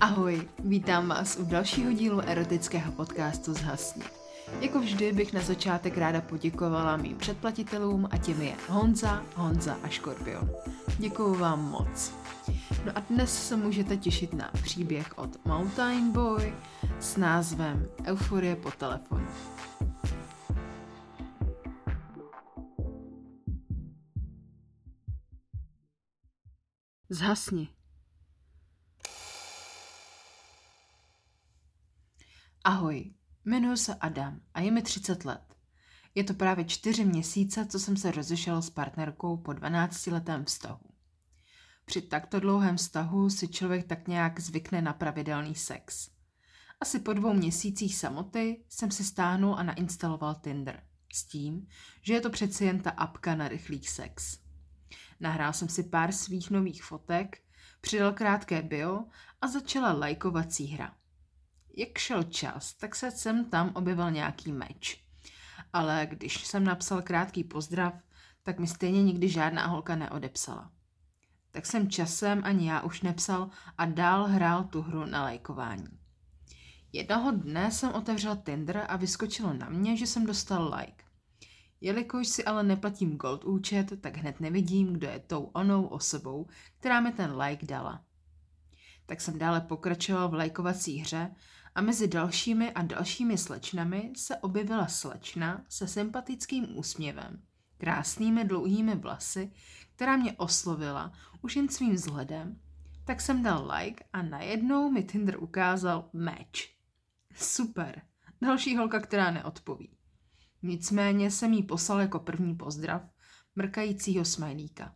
Ahoj, vítám vás u dalšího dílu erotického podcastu Zhasni. Jako vždy bych na začátek ráda poděkovala mým předplatitelům a těmi je Honza, Honza a Škorpion. Děkuju vám moc. No a dnes se můžete těšit na příběh od Mountain Boy s názvem Euforie po telefonu. Zhasni. Ahoj, jmenuji se Adam a je mi 30 let. Je to právě čtyři měsíce, co jsem se rozešel s partnerkou po 12-letém vztahu. Při takto dlouhém vztahu si člověk tak nějak zvykne na pravidelný sex. Asi po dvou měsících samoty jsem si stáhnul a nainstaloval Tinder. S tím, že je to přeci jen ta apka na rychlý sex. Nahrál jsem si pár svých nových fotek, přidal krátké bio a začala lajkovací hra. Jak šel čas, tak se sem tam objevil nějaký meč. Ale když jsem napsal krátký pozdrav, tak mi stejně nikdy žádná holka neodepsala. Tak jsem časem ani já už nepsal a dál hrál tu hru na lajkování. Jednoho dne jsem otevřel Tinder a vyskočilo na mě, že jsem dostal like. Jelikož si ale neplatím gold účet, tak hned nevidím, kdo je tou onou osobou, která mi ten like dala. Tak jsem dále pokračoval v lajkovací hře a mezi dalšími a dalšími slečnami se objevila slečna se sympatickým úsměvem, krásnými dlouhými vlasy, která mě oslovila už jen svým vzhledem, tak jsem dal like a najednou mi Tinder ukázal match. Super, další holka, která neodpoví. Nicméně jsem jí poslal jako první pozdrav mrkajícího smajlíka.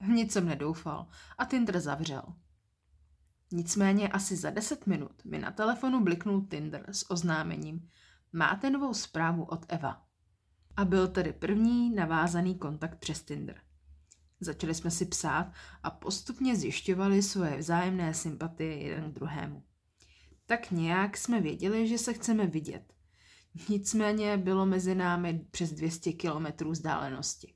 V nic jsem nedoufal a Tinder zavřel. Nicméně asi za 10 minut mi na telefonu bliknul Tinder s oznámením Máte novou zprávu od Eva. A byl tedy první navázaný kontakt přes Tinder. Začali jsme si psát a postupně zjišťovali svoje vzájemné sympatie jeden k druhému. Tak nějak jsme věděli, že se chceme vidět. Nicméně bylo mezi námi přes 200 kilometrů vzdálenosti.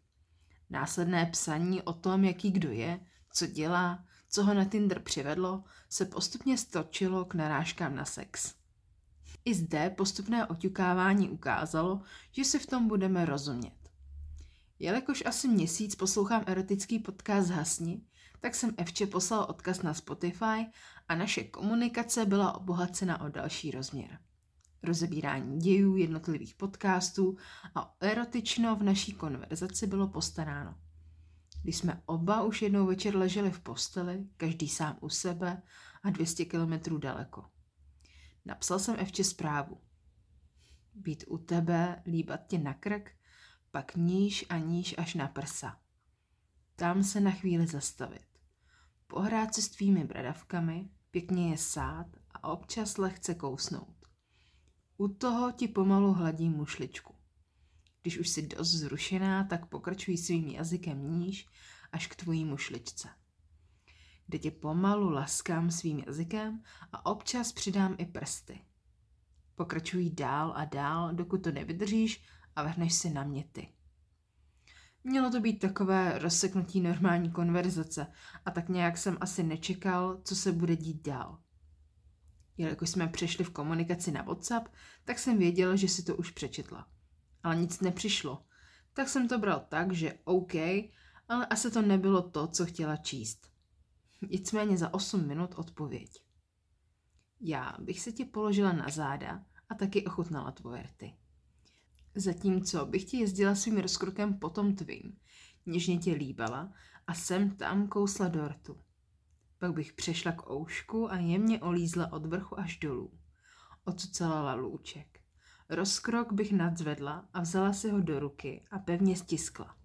Následné psaní o tom, jaký kdo je, co dělá, co ho na Tinder přivedlo, se postupně stočilo k narážkám na sex. I zde postupné oťukávání ukázalo, že si v tom budeme rozumět. Jelikož asi měsíc poslouchám erotický podcast Hasni, tak jsem Evče poslal odkaz na Spotify a naše komunikace byla obohacena o další rozměr. Rozebírání dějů jednotlivých podcastů a erotično v naší konverzaci bylo postaráno. Když jsme oba už jednou večer leželi v posteli, každý sám u sebe a 200 kilometrů daleko. Napsal jsem Evče zprávu. Být u tebe, líbat tě na krk, pak níž a níž až na prsa. Tam se na chvíli zastavit. Pohrát se s tvými bradavkami, pěkně je sát a občas lehce kousnout. U toho ti pomalu hladím mušličku. Když už jsi dost zrušená, tak pokračuj svým jazykem níž až k tvojí mušličce. Kde tě pomalu laskám svým jazykem a občas přidám i prsty. Pokračuj dál a dál, dokud to nevydržíš a vrhneš si na mě ty. Mělo to být takové rozseknutí normální konverzace a tak nějak jsem asi nečekal, co se bude dít dál. Jelikož jsme přešli v komunikaci na WhatsApp, tak jsem věděl, že si to už přečetla ale nic nepřišlo. Tak jsem to bral tak, že OK, ale asi to nebylo to, co chtěla číst. Nicméně za 8 minut odpověď. Já bych se ti položila na záda a taky ochutnala tvoje rty. Zatímco bych ti jezdila svým rozkrokem po tom tvým, něžně tě líbala a sem tam kousla do rtu. Pak bych přešla k oušku a jemně olízla od vrchu až dolů. Ocucelala lůček. Rozkrok bych nadzvedla a vzala si ho do ruky a pevně stiskla,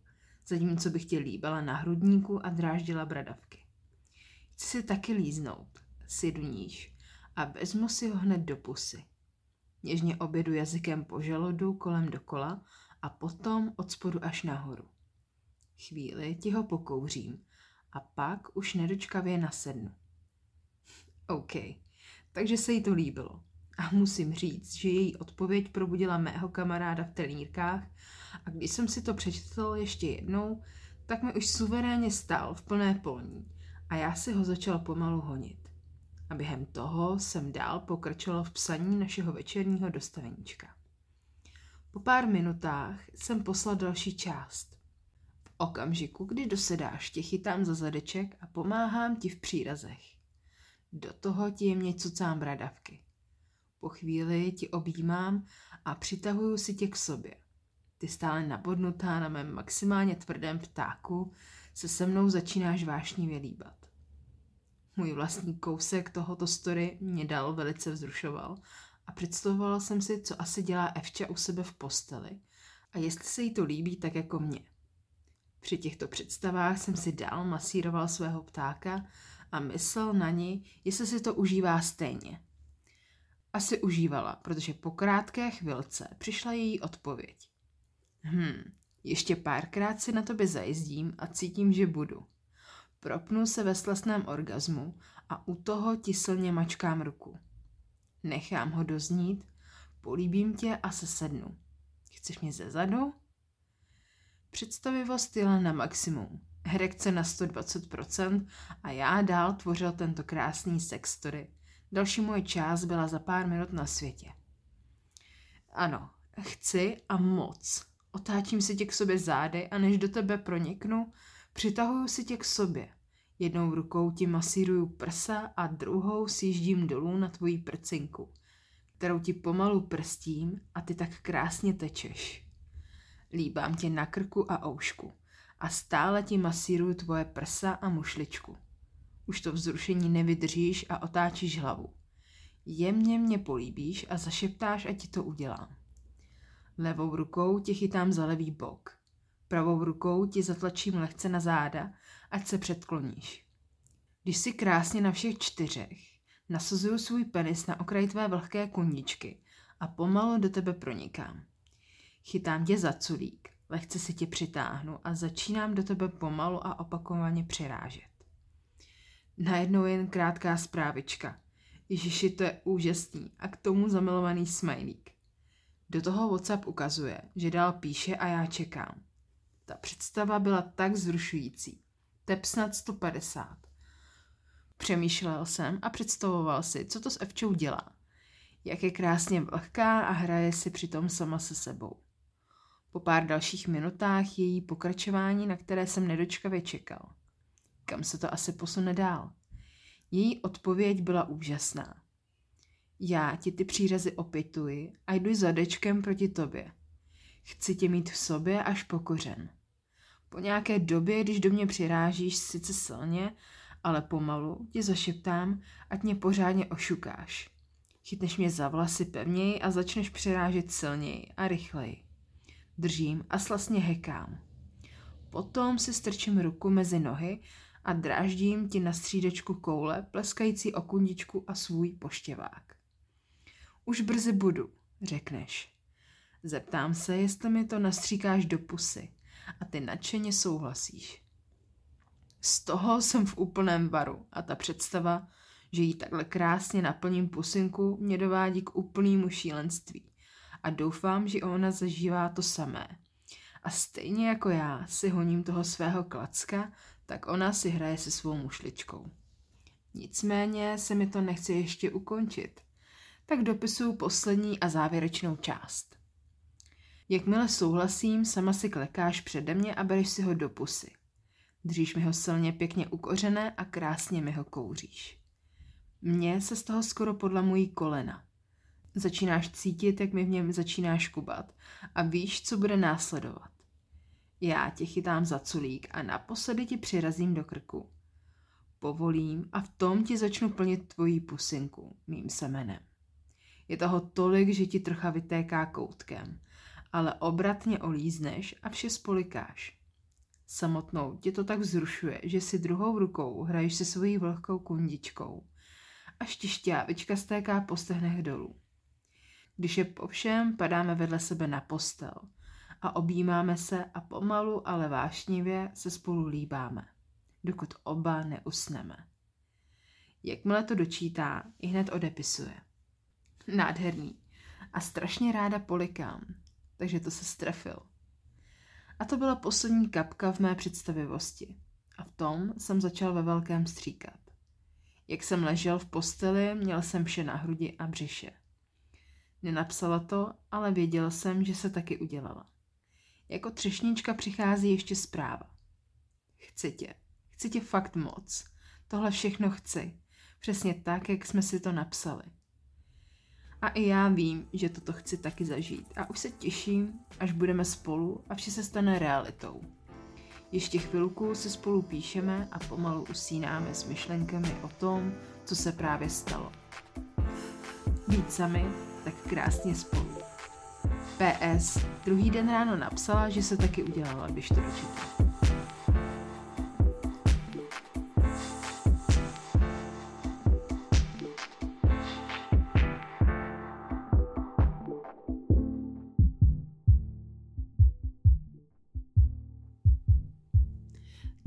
zatímco bych tě líbala na hrudníku a dráždila bradavky. Chci si taky líznout, si níž a vezmu si ho hned do pusy. Něžně obědu jazykem po želodu kolem dokola a potom od spodu až nahoru. Chvíli ti ho pokouřím a pak už nedočkavě nasednu. OK, takže se jí to líbilo. A musím říct, že její odpověď probudila mého kamaráda v telírkách a když jsem si to přečetl ještě jednou, tak mi už suverénně stál v plné polní a já si ho začal pomalu honit. A během toho jsem dál pokračoval v psaní našeho večerního dostaveníčka. Po pár minutách jsem poslal další část. V okamžiku, kdy dosedáš, tě chytám za zadeček a pomáhám ti v přírazech. Do toho ti jemně cucám bradavky. Po chvíli ti objímám a přitahuju si tě k sobě. Ty stále nabodnutá na mém maximálně tvrdém ptáku se se mnou začínáš vášnivě líbat. Můj vlastní kousek tohoto story mě dal velice vzrušoval a představovala jsem si, co asi dělá Evča u sebe v posteli a jestli se jí to líbí tak jako mě. Při těchto představách jsem si dál masíroval svého ptáka a myslel na ní, jestli si to užívá stejně. Asi užívala, protože po krátké chvilce přišla její odpověď. Hm, ještě párkrát si na tobě zajezdím a cítím, že budu. Propnu se ve slastném orgazmu a u toho ti silně mačkám ruku. Nechám ho doznít, políbím tě a se sednu. Chceš mě ze zadu? Představivost jela na maximum, hrekce na 120% a já dál tvořil tento krásný sex story. Další moje část byla za pár minut na světě. Ano, chci a moc. Otáčím si tě k sobě zády a než do tebe proniknu, přitahuju si tě k sobě. Jednou rukou ti masíruju prsa a druhou sjíždím dolů na tvoji prcinku, kterou ti pomalu prstím a ty tak krásně tečeš. Líbám tě na krku a oušku a stále ti masíruju tvoje prsa a mušličku. Už to vzrušení nevydržíš a otáčíš hlavu. Jemně mě políbíš a zašeptáš, ať ti to udělám. Levou rukou ti chytám za levý bok. Pravou rukou ti zatlačím lehce na záda, ať se předkloníš. Když si krásně na všech čtyřech, nasazuju svůj penis na okraj tvé vlhké kuničky a pomalu do tebe pronikám. Chytám tě za culík, lehce si tě přitáhnu a začínám do tebe pomalu a opakovaně přirážet. Najednou jen krátká zprávička. Ježiši, to je úžasný a k tomu zamilovaný smajlík. Do toho WhatsApp ukazuje, že dál píše a já čekám. Ta představa byla tak zrušující. Tep snad 150. Přemýšlel jsem a představoval si, co to s Evčou dělá. Jak je krásně vlhká a hraje si přitom sama se sebou. Po pár dalších minutách její pokračování, na které jsem nedočkavě čekal. Kam se to asi posune dál? Její odpověď byla úžasná. Já ti ty přírazy opětuji a jdu zadečkem proti tobě. Chci tě mít v sobě až pokořen. Po nějaké době, když do mě přirážíš sice silně, ale pomalu ti zašeptám, ať mě pořádně ošukáš. Chytneš mě za vlasy pevněji a začneš přirážet silněji a rychleji. Držím a slasně hekám. Potom si strčím ruku mezi nohy a dráždím ti na střídečku koule, pleskající o kundičku a svůj poštěvák. Už brzy budu, řekneš. Zeptám se, jestli mi to nastříkáš do pusy a ty nadšeně souhlasíš. Z toho jsem v úplném varu a ta představa, že jí takhle krásně naplním pusinku, mě dovádí k úplnému šílenství. A doufám, že ona zažívá to samé. A stejně jako já si honím toho svého klacka, tak ona si hraje se svou mušličkou. Nicméně se mi to nechce ještě ukončit, tak dopisuju poslední a závěrečnou část. Jakmile souhlasím, sama si klekáš přede mě a bereš si ho do pusy. Držíš mi ho silně pěkně ukořené a krásně mi ho kouříš. Mně se z toho skoro podlamují kolena. Začínáš cítit, jak mi v něm začínáš kubat a víš, co bude následovat. Já tě chytám za culík a naposledy ti přirazím do krku. Povolím a v tom ti začnu plnit tvoji pusinku, mým semenem. Je toho tolik, že ti trocha vytéká koutkem, ale obratně olízneš a vše spolikáš. Samotnou tě to tak vzrušuje, že si druhou rukou hraješ se svojí vlhkou kundičkou, až ti šťávička stéká po stehnech dolů. Když je po všem, padáme vedle sebe na postel a objímáme se a pomalu, ale vášnivě se spolu líbáme, dokud oba neusneme. Jakmile to dočítá, i hned odepisuje. Nádherný. A strašně ráda polikám, takže to se strefil. A to byla poslední kapka v mé představivosti. A v tom jsem začal ve velkém stříkat. Jak jsem ležel v posteli, měl jsem vše na hrudi a břiše. Nenapsala to, ale věděl jsem, že se taky udělala. Jako třešnička přichází ještě zpráva. Chci tě. Chci tě fakt moc. Tohle všechno chci. Přesně tak, jak jsme si to napsali. A i já vím, že toto chci taky zažít a už se těším, až budeme spolu a vše se stane realitou. Ještě chvilku se spolu píšeme a pomalu usínáme s myšlenkami o tom, co se právě stalo. Být sami, tak krásně spolu. PS. Druhý den ráno napsala, že se taky udělala, když to dočetla.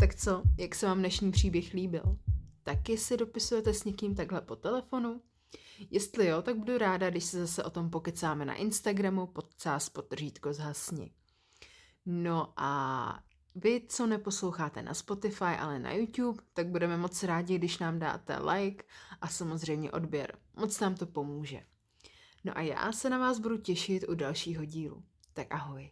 Tak co, jak se vám dnešní příběh líbil? Taky si dopisujete s někým takhle po telefonu? Jestli jo, tak budu ráda, když se zase o tom pokecáme na Instagramu pod cás podržítko zhasni. No a vy, co neposloucháte na Spotify, ale na YouTube, tak budeme moc rádi, když nám dáte like a samozřejmě odběr. Moc nám to pomůže. No a já se na vás budu těšit u dalšího dílu. Tak ahoj.